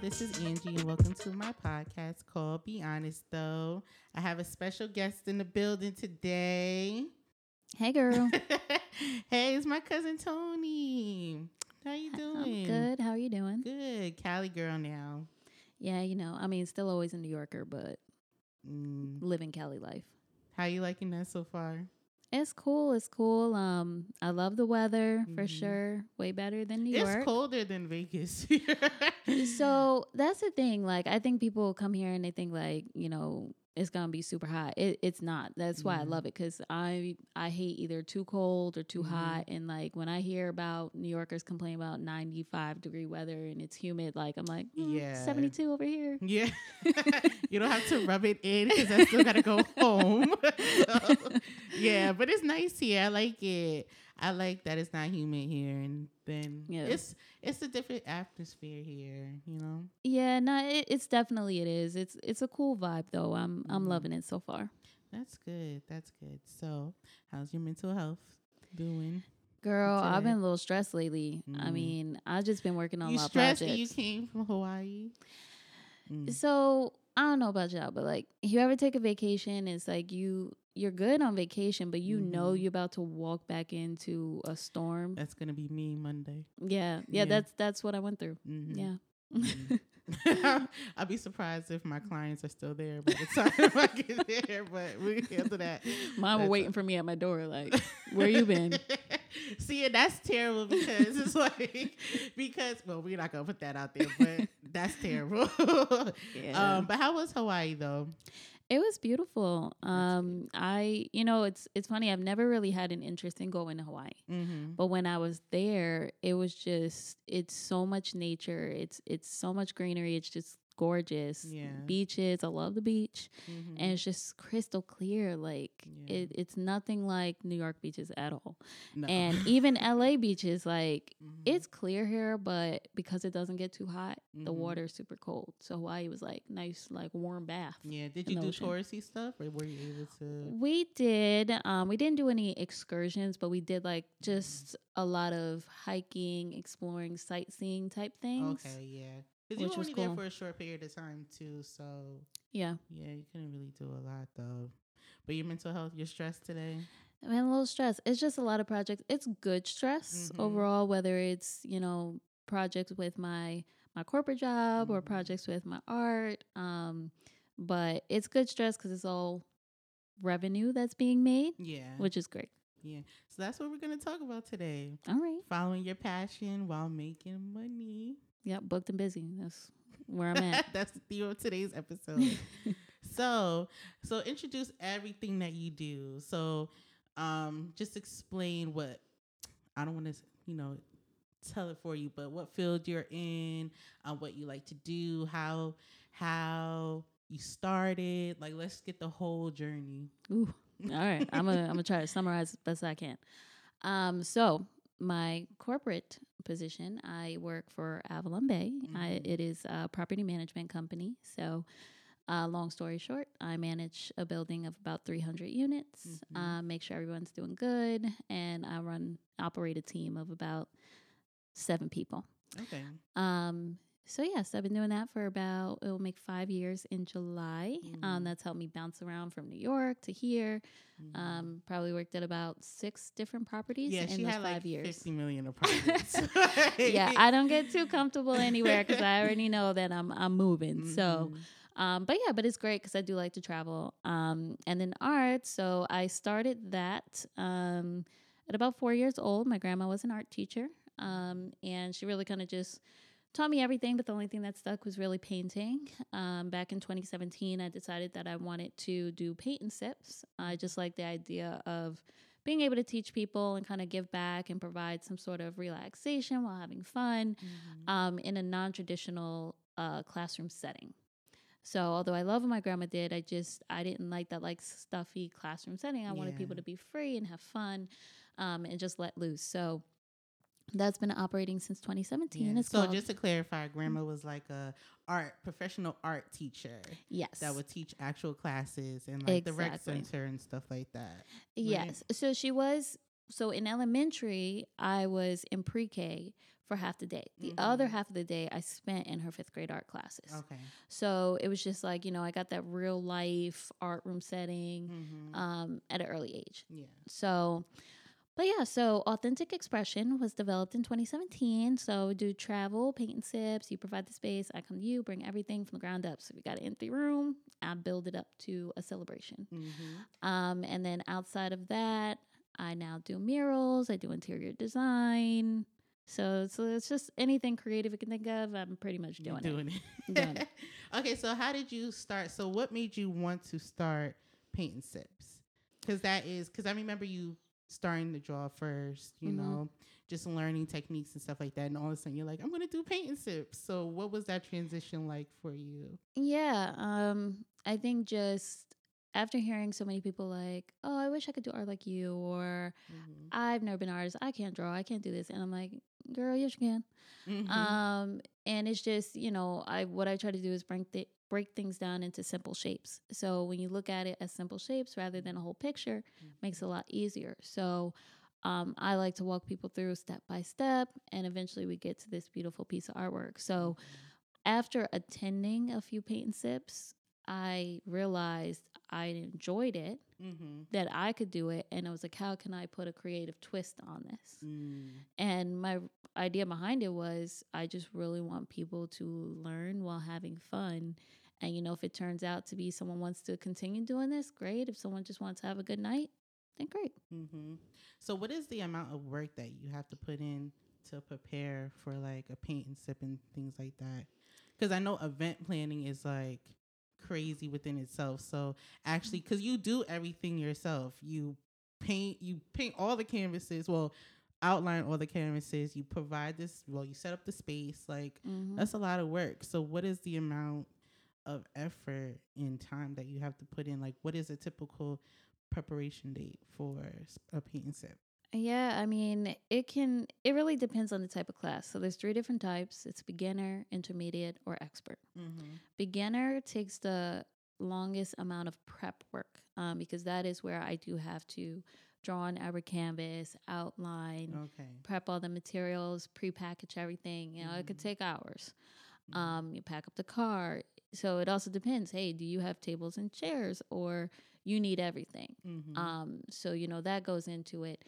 This is Angie, and welcome to my podcast called Be Honest Though. I have a special guest in the building today. Hey, girl. hey, it's my cousin Toni. How you doing? I'm good. How are you doing? Good. Cali girl now. Yeah, you know, I mean, still always a New Yorker, but Mm. living Cali life. How you liking that so far? It's cool. It's cool. Um, I love the weather for Mhm. sure. Way better than New it's York. It's colder than Vegas. So that's the thing. Like, I think people come here and they think like, you know, it's gonna be super hot. It, it's not. That's why I Mhm. love it because I I hate either too cold or too Mhm. hot. And like when I hear about New Yorkers complain about ninety five degree weather and it's humid, like I'm like, mm, Yeah. seventy two over here. Yeah. you don't have to rub it in because I still got to go home. So, yeah, but it's nice here. I like it. I like that it's not humid here. And then Yeah. it's it's a different atmosphere here, you know? Yeah, no, it, it's definitely it is. It's it's a cool vibe though. I'm I'm Mhm. loving it so far. That's good. That's good. So, how's your mental health doing? Girl, I've been a little stressed lately. I Mm. mean, I've just been working on you a lot of stressed projects. you came from Hawaii? Mm. So I don't know about y'all, but like, if you ever take a vacation, it's like you you're good on vacation, but you know Mhm. you're about to walk back into a storm. That's going to be me Monday. Yeah, yeah, Yeah. that's that's what I went through. Mhm. Yeah. Mhm. I'll be surprised if my clients are still there by the time I get there, but we can handle that. Mom were That's waiting for me at my door, like, where you been? See, and that's terrible because it's like because well, we're not gonna put that out there, but that's terrible. Yeah. Um, but how was Hawaii though? It was beautiful. Um, I, you know, it's it's funny. I've never really had an interest in going to Hawaii, Mm-hmm. but when I was there, it was just it's so much nature. It's it's so much greenery. It's just gorgeous. Yeah. Beaches. I love the beach, Mm-hmm. and it's just crystal clear. Like Yeah. it, it's nothing like New York beaches at all. no. And even LA beaches, like Mhm. it's clear here, but because it doesn't get too hot, the Mhm. water is super cold. So Hawaii was like nice, like warm bath. yeah. Did you do ocean. touristy stuff, or were you able to? We did. Um, we didn't do any excursions, but we did like just a lot of hiking, exploring, sightseeing type things. Okay, yeah. Because you were only there for a short period of time too, so Yeah. yeah, you couldn't really do a lot though. But your mental health, you're stressed today. I'm a little stress. It's just a lot of projects. It's good stress Mhm. overall, whether it's, you know, projects with my my corporate job or Mhm. projects with my art. Um, but it's good stress because it's all revenue that's being made, Yeah, which is great. yeah. So that's what we're gonna talk about today: All right. following your passion while making money. Yep. Booked and busy. That's where I'm at. that's the theme of today's episode. so, so introduce everything that you do. So, um, just explain what I don't want to, you know, tell it for you, but what field you're in, uh, what you like to do, how how you started. Like, let's get the whole journey. Ooh. All right. I'm gonna I'm gonna try to summarize as best I can. Um, so my corporate position, I work for Avalon Bay. I, Mhm. it is a property management company. So, uh, long story short, I manage a building of about 300 units. Mhm. Uh, make sure everyone's doing good, and I run operate a team of about seven people. Okay. Um, so yes, I've been doing that for about it will make five years in July. Um, Mhm. that's helped me bounce around from New York to here. Mhm. Um, probably worked at about six different properties yeah, in she those had five like years. 50 million apartments. yeah, I don't get too comfortable anywhere because I already know that I'm I'm moving. So, Mhm. um, but yeah, but it's great because I do like to travel. Um, and then art. So I started that um, at about four years old. My grandma was an art teacher, um, and she really kind of just taught me everything. But the only thing that stuck was really painting. Um, back in 2017, I decided that I wanted to do paint and sips. I just like the idea of being able to teach people and kind of give back and provide some sort of relaxation while having fun Mhm. um, in a non traditional uh, classroom setting. So although I love what my grandma did, I just I didn't like that like stuffy classroom setting. I wanted people to be free and have fun, um, and just let loose. So that's been operating since 2017. Yeah. So called just to clarify, grandma was like a art professional art teacher yes, that would teach actual classes and like the rec center and stuff like that. Yes. So she was so in elementary, I was in pre-K for half the day. The other Mhm. half of the day I spent in her fifth grade art classes. Okay. So it was just like, you know, I got that real life art room setting Mm-hmm. um, at an early age. yeah. So, but yeah, so Authentic Expression was developed in 2017. So, do travel, paint and sips, you provide the space, I come to you, bring everything from the ground up. So, we got an empty room, I build it up to a celebration. Mm-hmm. Um, and then outside of that, I now do murals, I do interior design. So, so it's just anything creative you can think of, I'm pretty much doing, it. doing it. Doing it. okay, so how did you start? So what made you want to start paint and sips? Because that is because I remember you starting to draw first. You Mhm. know, just learning techniques and stuff like that, and all of a sudden you're like, I'm gonna do paint and sips. So what was that transition like for you? Yeah, um, I think just after hearing so many people like, "Oh, I wish I could do art like you," or Mm-hmm. "I've never been an artist, I can't draw, I can't do this," and I'm like, "Girl, yes you can." Mm-hmm. Um, and it's just you know, I what I try to do is break th- break things down into simple shapes. So when you look at it as simple shapes rather than a whole picture, makes it a lot easier. So. Um, I like to walk people through step by step, and eventually we get to this beautiful piece of artwork. So, after attending a few paint and sips, I realized I enjoyed it, Mm-hmm. that I could do it, and I was like, how can I put a creative twist on this? Mm. And my idea behind it was I just really want people to learn while having fun. And you know, if it turns out to be someone wants to continue doing this, great. If someone just wants to have a good night, then great. Mm-hmm. So what is the amount of work that you have to put in to prepare for like a paint and sip and things like that? Because I know event planning is like crazy within itself. So actually, because you do everything yourself, you paint, you paint all the canvases. Well, outline all the canvases. You provide this. Well, you set up the space. Like Mhm. that's a lot of work. So what is the amount of effort and time that you have to put in? Like what is a typical preparation date for a paint and sip? Yeah, I mean, it can it really depends on the type of class. So there's three different types. It's beginner, intermediate, or expert. Mm-hmm. Beginner takes the longest amount of prep work um, because that is where I do have to draw on our canvas, outline, Okay. prep all the materials, prepackage everything. You know, it could Mhm. take hours. Mhm. Um, you pack up the car. So it also depends. Hey, do you have tables and chairs, or you need everything? Mhm. Um, so you know that goes into it.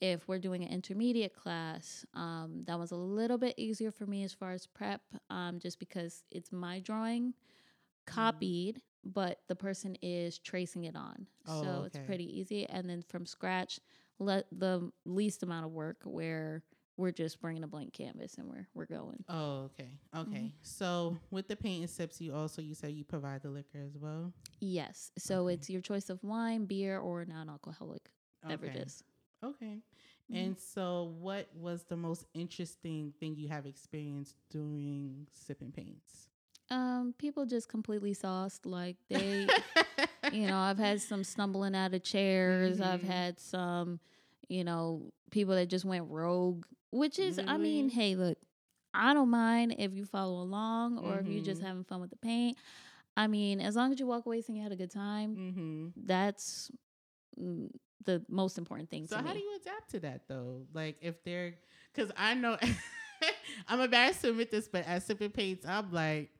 If we're doing an intermediate class, um, that was a little bit easier for me as far as prep, um, just because it's my drawing copied, but the person is tracing it on. Oh, so it's pretty easy. And then from scratch, let the least amount of work where we're just bringing a blank canvas and we're we're going. oh, okay. Mm-hmm. Okay. So with the paint and sips, you also you said you provide the liquor as well. Yes. So Okay. it's your choice of wine, beer, or non-alcoholic beverages. Okay. Mhm. And so, what was the most interesting thing you have experienced doing sipping paints? Um, people just completely sauced. Like they, you know, I've had some stumbling out of chairs. I've Mhm. had some, you know, people that just went rogue. Which is, I mean, hey, look, I don't mind if you follow along or if you're just having fun with the paint. I mean, as long as you walk away saying you had a good time, mm-hmm. that's mm, the most important thing So how me. do you adapt to that though? Like if they're, because I know I'm embarrassed to admit this, but at sipping paints, I'm like,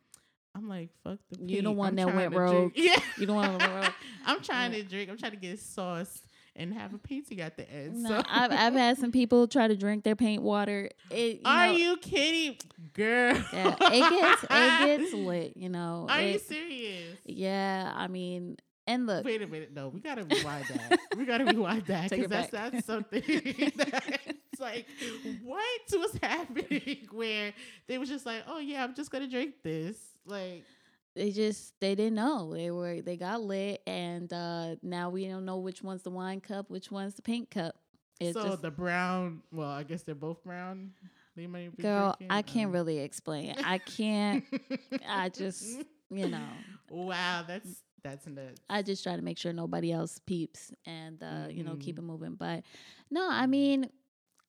I'm like, fuck the. You one I'm that went rogue. Yeah, You don't want to. I'm trying to drink. I'm trying to get sauce and have a painting at the end. No, so I've, I've had some people try to drink their paint water. It, you Are know, you kidding, girl? Yeah, it gets it gets lit. You know. Are you serious? yeah, I mean, and look, Wait a minute. No, we gotta rewind that. we gotta rewind that because that's back. that's something that's like what was happening where they was just like, oh yeah, I'm just gonna drink this. Like, they just they didn't know they were they got lit, and uh now we don't know which one's the wine cup, which one's the pink cup. It's so just, the brown. Well, I guess they're both brown. They might be girl, drinking, I can't um, really explain. I can't. I just you know. Wow, that's that's nuts. I just try to make sure nobody else peeps and uh, you know keep Mhm. it moving. But no, I mean,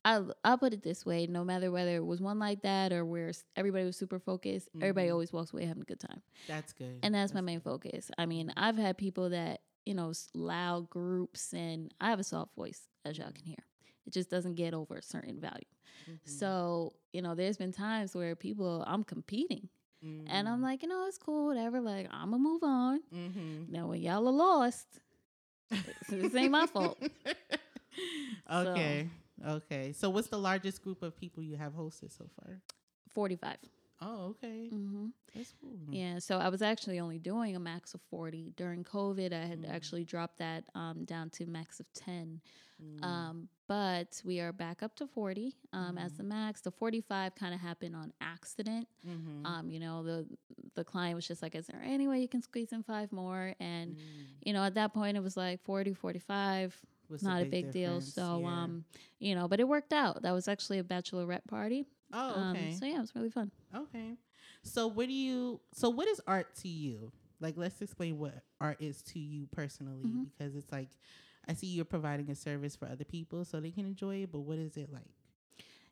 I I'll put it this way: no matter whether it was one like that or where everybody was super focused, everybody Mhm. always walks away having a good time, That's good. and that's, my main focus. I mean, I've had people that you know loud groups, and I have a soft voice, as y'all can hear. It just doesn't get over a certain value. Mhm. So, you know, there's been times where people, I'm competing and I'm like, you know, it's cool, whatever. Like, I'm to move on. Mhm. Now, when y'all are lost, this ain't my fault. okay. Okay. So what's the largest group of people you have hosted so far? 45. Oh, okay. Mm-hmm. That's cool. Yeah, so I was actually only doing a max of 40. During COVID, I had Mm. actually dropped that um, down to max of 10. Mm. Um, but we are back up to 40 um, as Mhm. the max. The 45 kind of happened on accident. Mhm. Um, you know, the the client was just like, is there any way you can squeeze in five more? And, Mm. you know, at that point, it was like 40, 45, What's the not a big deal. So, Yeah. um, you know, but it worked out. That was actually a bachelorette party. oh, Um, okay. so, yeah, it was really fun. Okay. So what do you so what is art to you? Like let's explain what art is to you personally Mhm. because it's like I see you're providing a service for other people so they can enjoy it, but what is it like?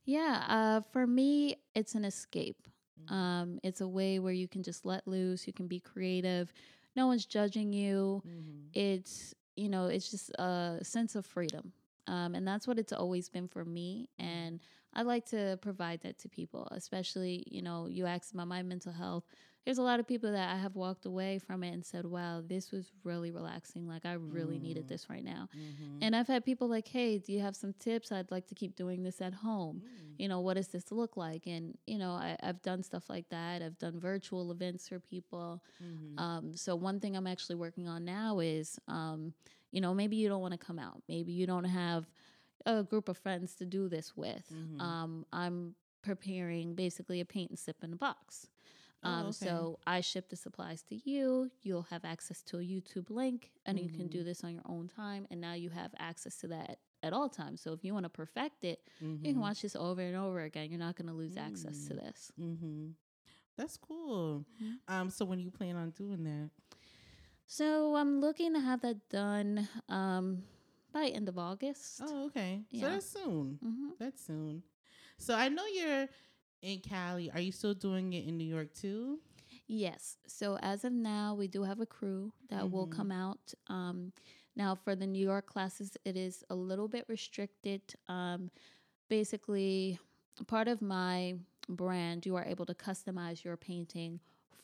Yeah, uh, for me, it's an escape. Mhm. Um, it's a way where you can just let loose. You can be creative. No one's judging you. Mhm. It's you know, it's just a sense of freedom, um, and that's what it's always been for me. And I like to provide that to people, especially you know, you asked about my mental health. There's a lot of people that I have walked away from it and said, "Wow, this was really relaxing. Like I really needed Mm. this right now." Mhm. And I've had people like, "Hey, do you have some tips? I'd like to keep doing this at home." Mm. you know, what does this look like? And, you know, I, I've done stuff like that. I've done virtual events for people. Mhm. Um, so one thing I'm actually working on now is, um, you know, maybe you don't want to come out. Maybe you don't have a group of friends to do this with. Mhm. Um, I'm preparing basically a paint and sip in a box. Oh, Um, okay. So I ship the supplies to you. You'll have access to a YouTube link, and you can do Mhm. this on your own time. And now you have access to that at all times. So if you want to perfect it, you Mhm. can watch this over and over again. You're not going to lose access to Mm. this. Mm-hmm. That's cool. Um, so when you plan on doing that? So I'm looking to have that done um, by end of August. Oh, okay. So Yeah. that's soon. That's soon. So I know you're in Cali. Are you still doing it in New York too? Yes. So as of now, we do have a crew that will Mhm. come out. Um, now for the New York classes, it is a little bit restricted. Um, basically, part of my brand, you are able to customize your painting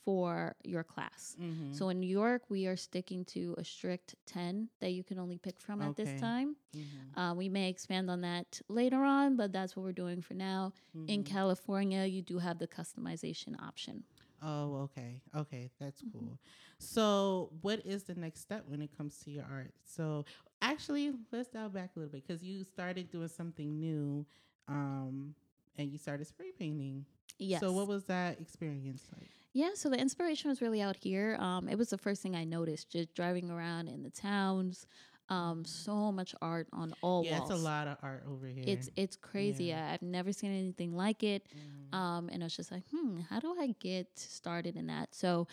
for your class. Mm-hmm. So in New York, we are sticking to a strict 10 that you can only pick from at this time. mm-hmm. Uh, we may expand on that later on, but that's what we're doing for now. In Mhm. California, you do have the customization option. Oh, okay. Okay, that's Mhm. cool. So, what is the next step when it comes to your art? So, actually, let's dial back a little bit because you started doing something new, um, and you started spray painting. Yes. So, what was that experience like? Yeah, so the inspiration was really out here. Um, it was the first thing I noticed just driving around in the towns. Um, so much art on all Mm-hmm. yeah, it's a lot of art over here. It's it's crazy. Yeah. I, I've never seen anything like it. Mhm. Um, and I was just like, hmm, how do I get started in that? So,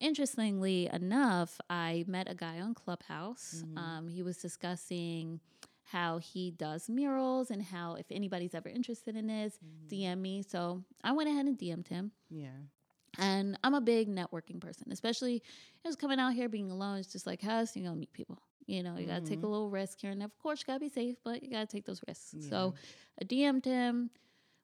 interestingly enough, I met a guy on Clubhouse. Mhm. Um, he was discussing how he does murals and how if anybody's ever interested in this, Mhm. DM me. So I went ahead and DM'd him. yeah. And I'm a big networking person, especially just coming out here being alone. It's just like, how else you gonna meet people? You know, you gotta take a Mhm. little risk here and. Of course, you gotta be safe, but you gotta take those risks. Yeah. So I DM'd him.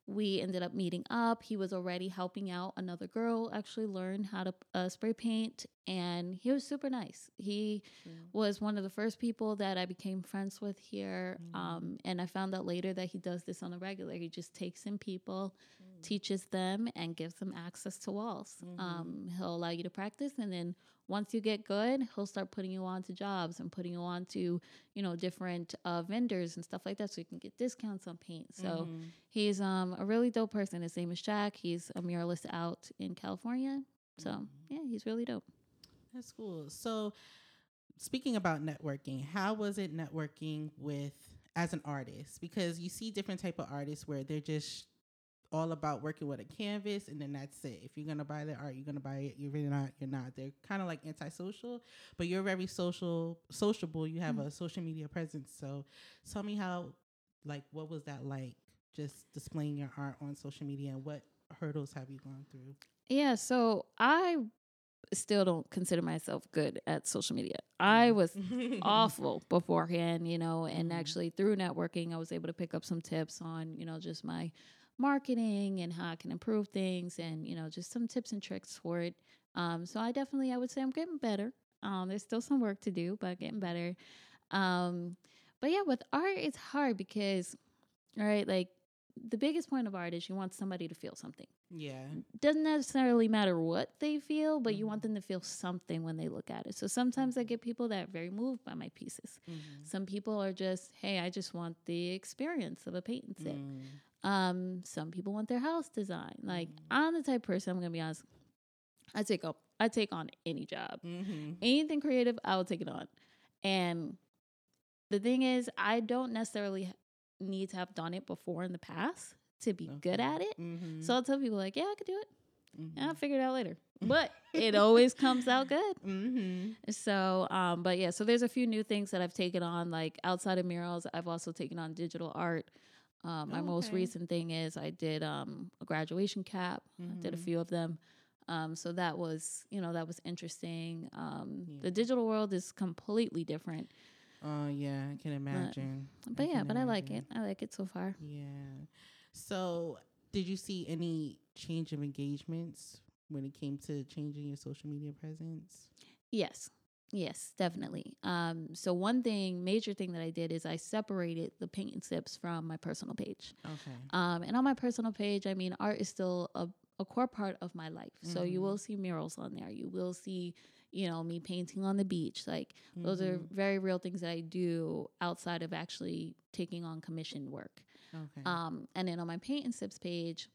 We ended up meeting up. He was already helping out another girl actually learn how to uh, spray paint, and he was super nice. He Yeah. was one of the first people that I became friends with here. Mhm. Um, and I found out later that he does this on a regular. He just takes in people, Mm. teaches them, and gives them access to walls. Mhm. Um, he'll allow you to practice, and then once you get good, he'll start putting you on to jobs and putting you on to, you know, different uh, vendors and stuff like that, so you can get discounts on paint. So Mhm. he's um, a really dope person. His name is Jack. He's a muralist out in California. So Mhm. yeah, he's really dope. That's cool. So, speaking about networking, how was it networking with as an artist? Because you see different type of artists where they're just all about working with a canvas and then that's it. If you're gonna buy their art, you're gonna buy it. You're really not. You're not. They're kind of like antisocial, but you're very social, sociable. You have Mhm. a social media presence. So, tell me how, like, what was that like? Just displaying your art on social media and what hurdles have you gone through? Yeah, so I still don't consider myself good at social media. I was awful beforehand, you know, and Mhm. actually through networking, I was able to pick up some tips on, you know, just my marketing and how I can improve things and, you know, just some tips and tricks for it. Um, so I definitely, I would say I'm getting better. Um, there's still some work to do, but getting better. Um, but yeah, with art, it's hard because, all right, like the biggest point of art is you want somebody to feel something yeah. doesn't necessarily matter what they feel, but you Mhm. want them to feel something when they look at it. So sometimes I get people that are very moved by my pieces. Mhm. Some people are just, hey, I just want the experience of a painting. Mm. Um, some people want their house design. Like Mhm. I'm the type of person, I'm gonna be honest. I take up I take on any job. Mhm. Anything creative, I will take it on. And the thing is, I don't necessarily need to have done it before in the past to be good at it. Mhm. So I'll tell people like, yeah, I could do it. Mhm. I'll figure it out later. But it always comes out good. Mhm. So, um, but yeah, so there's a few new things that I've taken on, like outside of murals, I've also taken on digital art. Um, my most Okay. recent thing is I did um, a graduation cap. I did a Mhm. few of them. Um, so that was, you know, that was interesting. Um, Yeah. The digital world is completely different. Oh yeah, I can imagine. But yeah, can but I like it. I like it so far. Yeah. So, did you see any change of engagements when it came to changing your social media presence? Yes. Yes, definitely. Um, so one thing, major thing that I did is I separated the paint and sips from my personal page. Okay. Um, and on my personal page, I mean, art is still a, a core part of my life. So you Mhm. will see murals on there. You will see, you know, me painting on the beach. Like those are Mhm. very real things that I do outside of actually taking on commissioned work. okay. Um, and then on my paint and sips page,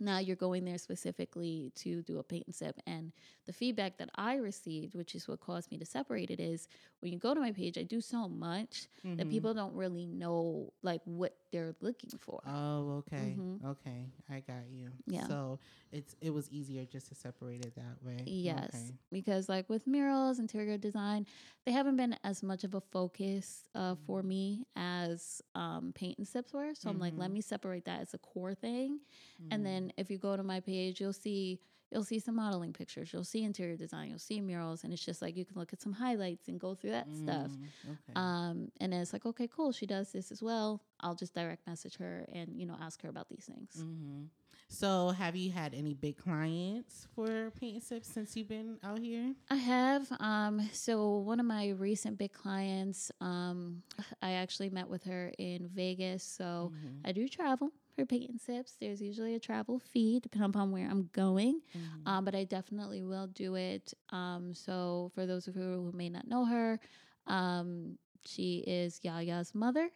now you're going there specifically to do a paint and sip. And the feedback that I received, which is what caused me to separate it, is when you go to my page, I do so much that Mhm. people don't really know like what they're looking for. Oh, okay. Mhm. Okay, I got you. Yeah. So it's it was easier just to separate it that way. Yes, Okay. because like with murals, interior design, they haven't been as much of a focus uh, for Mm-hmm. me as um, paint and sips were. So I'm like, let Mhm. me separate that as a core thing. Mhm. And then if you go to my page, you'll see you'll see some modeling pictures, you'll see interior design, you'll see murals, and it's just like you can look at some highlights and go through that stuff. Mm, Okay. Um, and then it's like, okay, cool, she does this as well. I'll just direct message her and you know ask her about these things. hmm So, have you had any big clients for Paint and Sips since you've been out here? I have. Um, so one of my recent big clients, um, I actually met with her in Vegas. So Mhm. I do travel for paint and sips. There's usually a travel fee depending upon where I'm going. Mhm. Um, but I definitely will do it. Um, so for those of you who may not know her, um, she is Yaya's mother.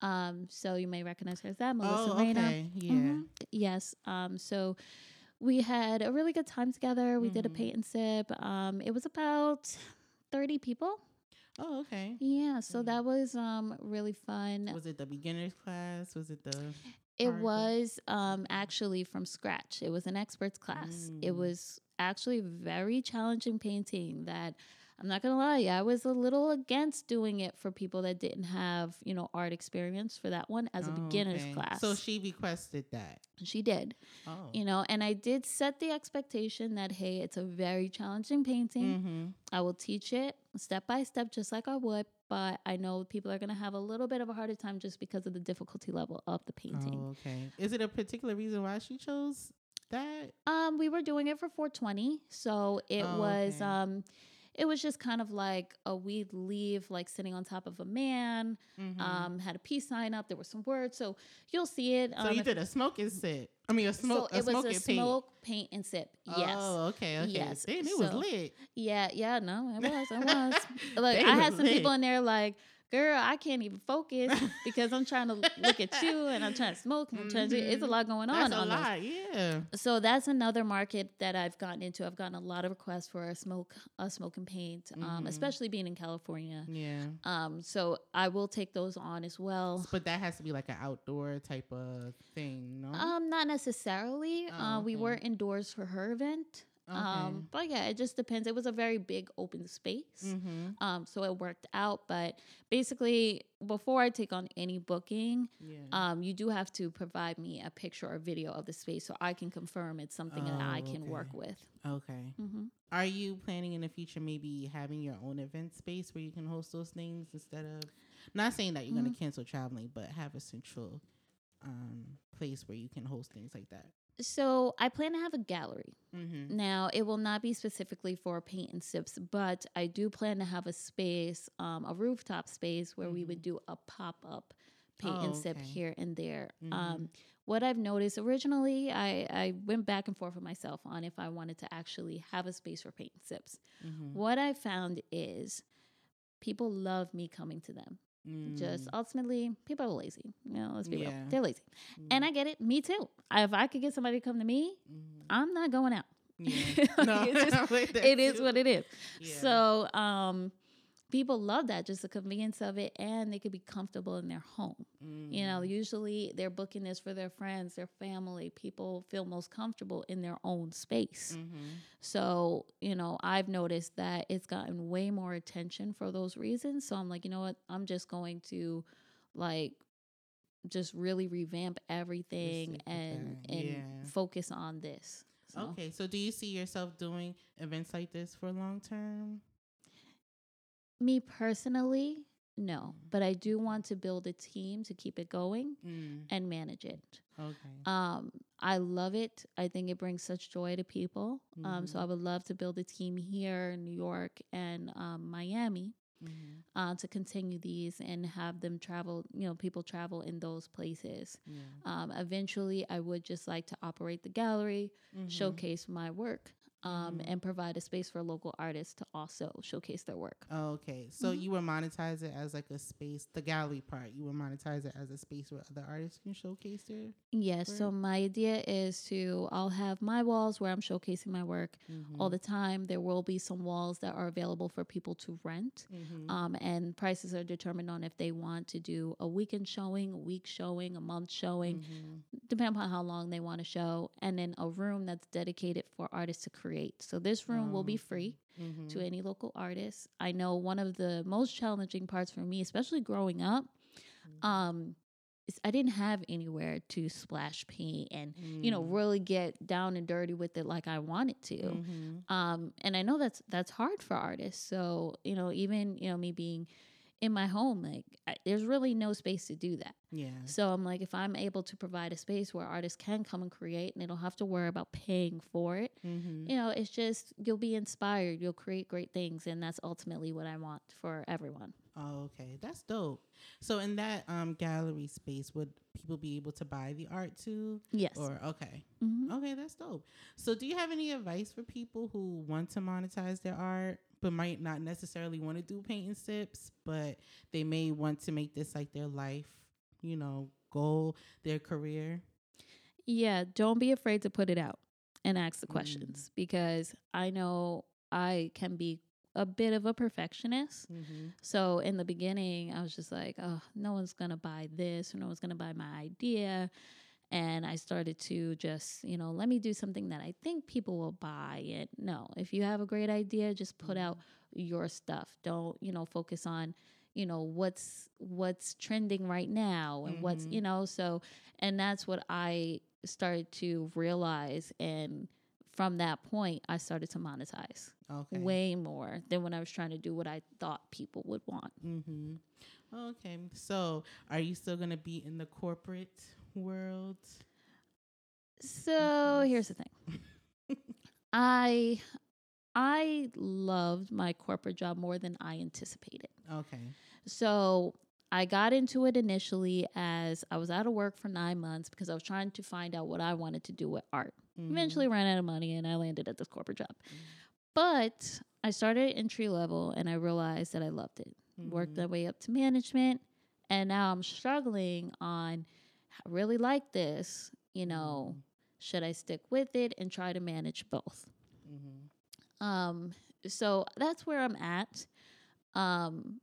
Um, so you may recognize her as that, Melissa oh, okay. Yeah. Mhm. Yes. Um, so we had a really good time together. We did a Mhm. paint and sip. Um, it was about 30 people. Oh, okay. Yeah. So that was um really fun. Was it the beginners class? Was it the? It was um actually from scratch. It was an experts class. It Mm. was actually very challenging painting that I'm not gonna lie, I was a little against doing it for people that didn't have, you know, art experience for that one as a Oh, beginner's okay. class. So she requested that. she did. Oh. you know and i did set the expectation that hey it's a very challenging painting Mm-hmm. i will teach it step by step just like i would but i know people are going to have a little bit of a harder time just because of the difficulty level of the painting Oh, okay. Is it a particular reason why she chose that? um we were doing it for 420 so it Oh, was okay. um it was just kind of like a we'd leave like sitting on top of a man Mhm. um had a peace sign up there were some words so you'll see it so um, you did a smoking sit. I mean, a smoke. so a it was smoke a and paint. smoke paint and sip yes Oh, okay, okay. Yes, Damn, it was lit. Yeah, yeah, no, it was, it was. Like I had some people in there like, girl, I can't even focus because I'm trying to look at you and I'm trying to smoke and I'm trying to it's a Mhm. lot going on That's a on lot. Yeah. So that's another market that I've gotten into. I've gotten a lot of requests for a smoke a smoke and paint, um, Mhm. especially being in California. Yeah. Um, so I will take those on as well. But that has to be like an outdoor type of thing, no? Um, not necessarily. Oh, uh, we okay. were indoors for her event. Um, but yeah, it just depends. It was a very big open space. Mm-hmm. Um, so it worked out. But basically, before I take on any booking, Yeah. um, you do have to provide me a picture or video of the space so I can confirm it's something that I Oh, can work with. okay. Mm-hmm. Are you planning in the future maybe having your own event space where you can host those things instead of not saying that you're Mm-hmm. going to cancel traveling, but have a central um, place where you can host things like that? So I plan to have a gallery. Mm-hmm. Now, it will not be specifically for paint and sips, but I do plan to have a space, um, a rooftop space where we would do a pop up paint Oh, and sip okay. here and there. Mhm. Um, what I've noticed originally, I, I went back and forth with myself on if I wanted to actually have a space for paint and sips. Mm-hmm. What I found is people love me coming to them. Just ultimately, people are lazy. You know, let's be real. Mm. They're lazy. And I get it. Me too. If I could get somebody to come to me, Mhm. I'm not going out. Yeah. no, just- I'm with that it is what it is. Yeah. So um, people love that, just the convenience of it, and they could be comfortable in their home. You know, Mm. usually they're booking this for their friends, their family. People feel most comfortable in their own space. Mhm. So, you know, I've noticed that it's gotten way more attention for those reasons. So I'm like, you know what? I'm just going to like just really revamp everything and and Yeah. focus on this. So. Okay, so do you see yourself doing events like this for long term? Me personally, no, Mm. but I do want to build a team to keep it going Mm. and manage it. Okay. Um, I love it. I think it brings such joy to people. Um, so. I would love to build a team here in New York and um, Miami Mhm. uh, to continue these and have them travel. You know, people travel in those places. Yeah. Um, eventually, I would just like to operate the gallery, Mhm. showcase my work, um, Mhm. and provide a space for local artists to also showcase their work. Oh, okay, so Mhm. you would monetize it as like a space, the gallery part. You would monetize it as a space where other artists can showcase their. Yes. So my idea is to I'll have my walls where I'm showcasing my work Mm-hmm. all the time. There will be some walls that are available for people to rent. Mm-hmm. Um, and prices are determined on if they want to do a weekend showing, a week showing, a month showing, Mm-hmm. depending upon how long they want to show, and then a room that's dedicated for artists to create. So this room will be Oh, free Mm-hmm. to any local artist. I know one of the most challenging parts for me, especially growing up, Mm-hmm. um, is I didn't have anywhere to splash paint and you know Mm-hmm. really get down and dirty with it like I wanted to. Mm-hmm. Um, and I know that's that's hard for artists. So you know, even you know me being in my home, like I, there's really no space to do that. Yeah. So I'm like, if I'm able to provide a space where artists can come and create, and they don't have to worry about paying for it, Mm-hmm. you know, it's just you'll be inspired, you'll create great things, and that's ultimately what I want for everyone. Oh, okay, that's dope. So in that um gallery space, would people be able to buy the art too? Yes. Or okay, Mhm. okay, that's dope. So do you have any advice for people who want to monetize their art but might not necessarily want to do paint and sips, but they may want to make this like their life, you know, goal, their career? Yeah, don't be afraid to put it out and ask the Mm. questions because I know I can be a bit of a perfectionist. Mm-hmm. So in the beginning, I was just like, oh, no one's going to buy this or no one's going to buy my idea. And I started to just, you know, let me do something that I think people will buy. And no, if you have a great idea, just put out your stuff. Don't, you know, focus on, you know, what's what's trending right now and what's, Mhm. you know, so and that's what I started to realize and from that point I started to monetize Okay. way more than when I was trying to do what I thought people would want. Mm-hmm. Okay. So are you still gonna be in the corporate world? So here's the thing. I I loved my corporate job more than I anticipated. Okay. So I got into it initially as I was out of work for nine months because I was trying to find out what I wanted to do with art. Mhm. Eventually ran out of money and I landed at this corporate job. But I started entry level and I realized that I loved it. Worked Mhm. my way up to management and now I'm struggling on really like this, you know, should I stick with it and try to manage both? Mhm. Um, so that's where I'm at. Um,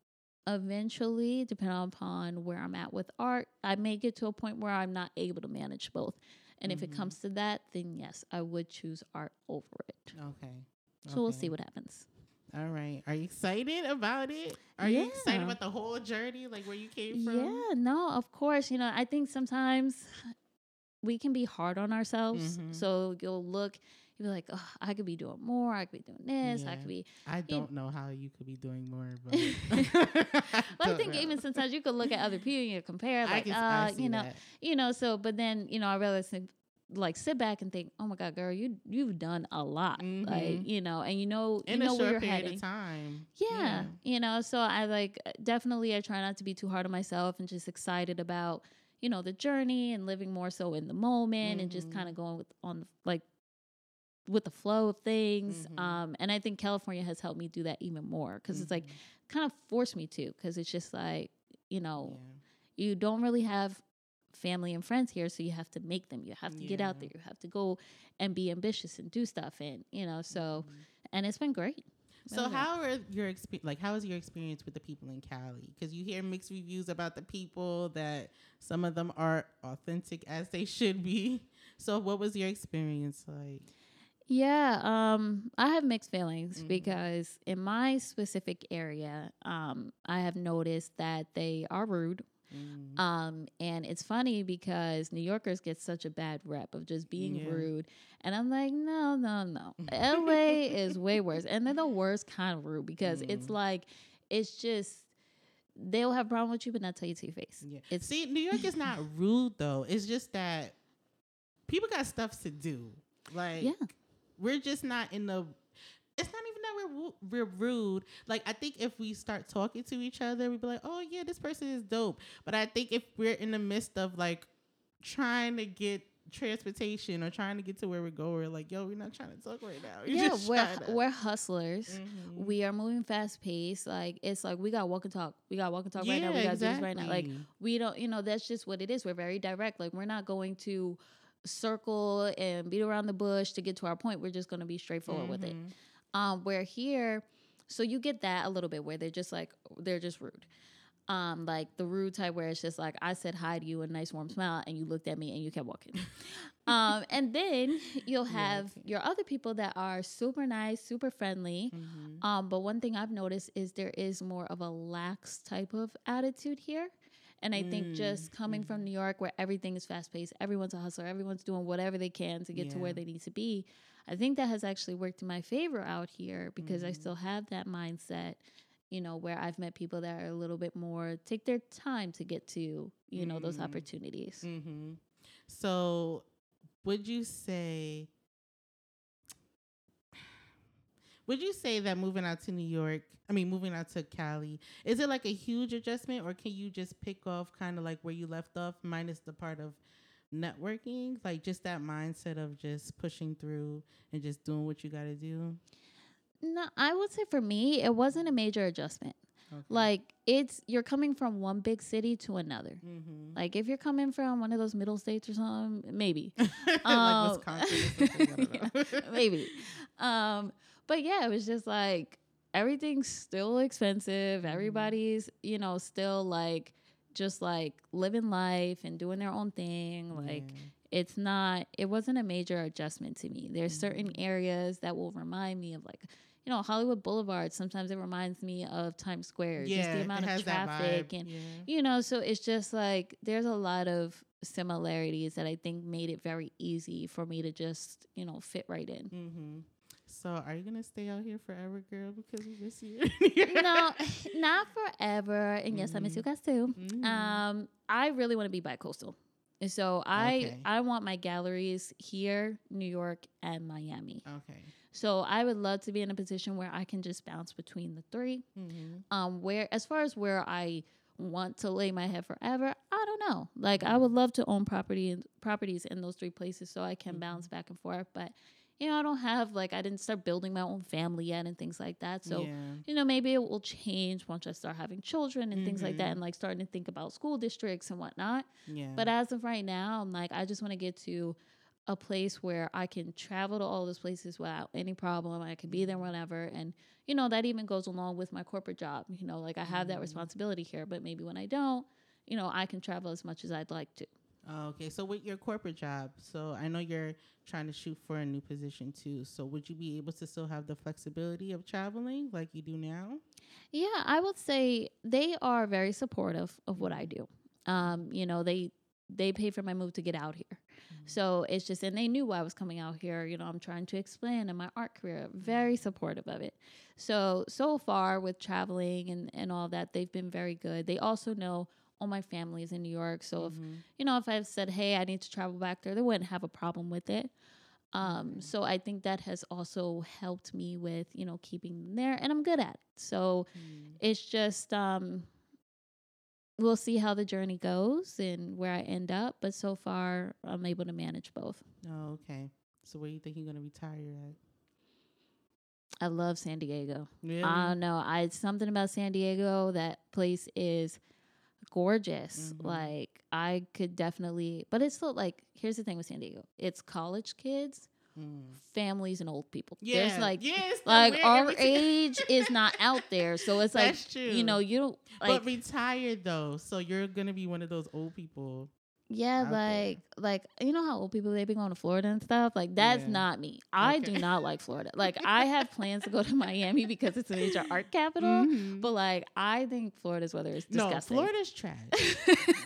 eventually, depending upon where I'm at with art, I may get to a point where I'm not able to manage both. And if it Mhm. comes to that, then yes, I would choose art over it. Okay. So we'll see what happens. All right. Are you excited about it? Are you excited about the whole journey, like where you came from? Yeah, no, of course. You know, I think sometimes we can be hard on ourselves. Mhm. So you'll look, you'll be like, oh, I could be doing more. I could be doing this. I could be. I don't know how you could be doing more, but Well, I think even sometimes you could look at other people and you compare, I like, can, I uh, see you know, that. you know. So, but then you know, I realized like sit back and think, oh my god, girl, you you've done a lot, like Mhm. you know, and you know, in you know where you're heading. of time. Yeah, you know, so I like definitely I try not to be too hard on myself and just excited about you know the journey and living more so in the moment and just Mhm. kind of going with on like with the flow of things. Mhm. Um, and I think California has helped me do that even more because it's like Mhm. kind of forced me to because it's just like you know Yeah. you don't really have family and friends here so you have to make them you have to get out there you have to go and be ambitious and do stuff and you know so Mhm. and it's been great So Really. how are your experience? Like, how is your experience with the people in Cali? Because you hear mixed reviews about the people that some of them are authentic as they should be. So what was your experience like? Yeah, um, I have mixed feelings Mhm. because in my specific area, um, I have noticed that they are rude. Mm. Um, and it's funny because New Yorkers get such a bad rep of just being Yeah. rude. And I'm like, no, no, no. LA is way worse. And they're the worst kind of rude because it's Mm. like, it's just, they'll have a problem with you, but not tell you to your face. Yeah. It's See, New York is not rude though. It's just that people got stuff to do. Like, Yeah. we're just not in the. It's not even that we're we're rude. Like, I think if we start talking to each other, we'd be like, "Oh yeah, this person is dope." But I think if we're in the midst of like trying to get transportation or trying to get to where we go, we're like, "Yo, we're not trying to talk right now." We're yeah, just we're, to- we're hustlers. Mhm. We are moving fast paced. Like it's like we got walk and talk. We got walk and talk right now. We got do this right now. Like we don't, you know, that's just what it is. We're very direct. Like we're not going to circle and beat around the bush to get to our point. We're just going to be straightforward with it. Um, where here, so you get that a little bit where they're just like they're just rude. Um, like the rude type where it's just like I said hi to you a nice warm smile and you looked at me and you kept walking. um, and then you'll have okay. your other people that are super nice, super friendly. Mhm. Um, but one thing I've noticed is there is more of a lax type of attitude here. And I think just Mm, coming from mhm. New York where everything is fast paced, everyone's a hustler, everyone's doing whatever they can to get to where they need to be. I think that has actually worked in my favor out here because I still have that mindset, you know, where I've met people that are a little bit more take their time to get to, you know, those Mm. opportunities. Mm-hmm. So, would you say? Would you say that moving out to New York, I mean, moving out to Cali, is it like a huge adjustment, or can you just pick off kind of like where you left off, minus the part of networking, like just that mindset of just pushing through and just doing what you got to do? No, I would say for me, it wasn't a major adjustment. Okay. Like it's you're coming from one big city to another. mm-hmm. Like if you're coming from one of those middle states or something, maybe, like um, Wisconsin. I don't know. maybe. Um, but yeah, it was just like everything's still expensive. Mhm. Everybody's you know still like just like living life and doing their own thing. Like Yeah. it's not. It wasn't a major adjustment to me. There's certain Mhm. areas that will remind me of like. You know, Hollywood Boulevard. Sometimes it reminds me of Times Square. just yeah, the amount of traffic and yeah. you know so it's just like there's a lot of similarities that i think made it very easy for me to just you know fit right in Mm-hmm. So, are you gonna stay out here forever, girl? Because we miss you. no not forever and yes i miss you guys too Mhm. um i really want to be bi-coastal And so i Okay. i want my galleries here new york and miami okay. so i would love to be in a position where i can just bounce between the three Mm-hmm. um where as far as where i want to lay my head forever i don't know like i would love to own property and properties in those three places so i can Mhm. bounce back and forth but you know i don't have like i didn't start building my own family yet and things like that so yeah. you know maybe it will change once i start having children and things like that Mhm. and like starting to think about school districts and whatnot yeah. but as of right now i'm like i just want to get to a place where i can travel to all those places without any problem i can be there whenever and you know that even goes along with my corporate job you know like i have that Mhm. responsibility here but maybe when i don't you know i can travel as much as i'd like to okay, so with your corporate job, so I know you're trying to shoot for a new position too. So would you be able to still have the flexibility of traveling like you do now? Yeah, I would say they are very supportive of what I do. Um, you know, they they paid for my move to get out here. So it's just, and they knew why I was coming out here. You know, I'm trying to explain in my art career, very supportive of it. So, so far with traveling and, and all that, they've been very good. They also know all my family is in New York. So if, you know, if I've said, hey, I need to travel back there, they wouldn't have a problem with it. Um, so I think that has also helped me with, you know, keeping them there and I'm good at it. So Mm. it's just, um, we'll see how the journey goes and where I end up. But so far, I'm able to manage both. Oh, okay. So where do you think you're gonna retire at? I love San Diego. Really? I don't know. I something about San Diego. That place is gorgeous. Mhm. Like I could definitely, but it's still like here's the thing with San Diego. It's college kids, Mm. families, and old people. Yeah, There's like yes, like our age is not out there, so it's like That's true. you know you don't like but retired though, so you're gonna be one of those old people. Yeah, out there. like like you know how old people they be going to Florida and stuff. Like that's Yeah. not me. I Okay. do not like Florida. Like I have plans to go to Miami because it's a major art capital. Mhm. But like I think Florida's weather is disgusting. no. Florida's trash.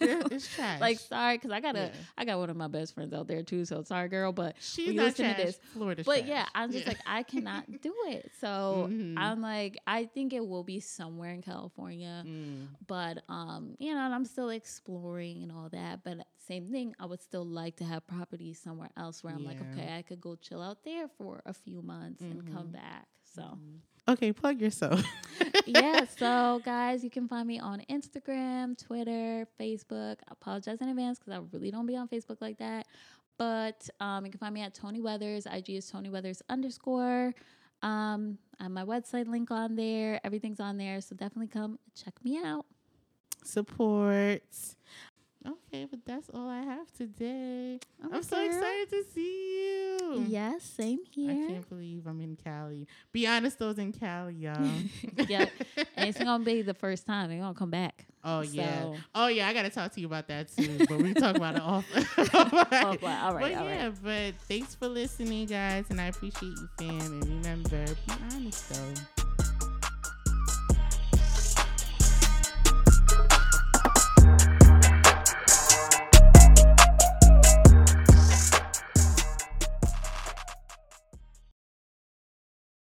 Yeah, it's trash. like sorry, because I got a Yeah. I got one of my best friends out there too. So sorry, girl, but she's not listen to trash. this- Florida's but trash. yeah, I'm just like I cannot do it. So Mhm. I'm like I think it will be somewhere in California. Mm. but um you know and i'm still exploring and all that but same thing i would still like to have properties somewhere else where i'm like okay i could go chill out there for a few months and come Mhm. back so. Okay, plug yourself. yeah so guys you can find me on instagram twitter facebook. I apologize in advance because i really don't be on facebook like that but um, you can find me at toni weathers. Ig is toni weathers underscore. Um, I have my website link on there. Everything's on there so definitely come check me out. Support. Okay, but that's all I have today. I'm so excited to see you. Yes, same here. I can't believe I'm in Cali. Be honest, those in Cali, y'all. Yep. And it's gonna be the first time. They're gonna come back. Oh yeah. Oh yeah. I gotta talk to you about that too. But we talk about it off. Oh, well, all right, But all yeah. right. But thanks for listening, guys, and I appreciate you, fam. And remember, be honest though.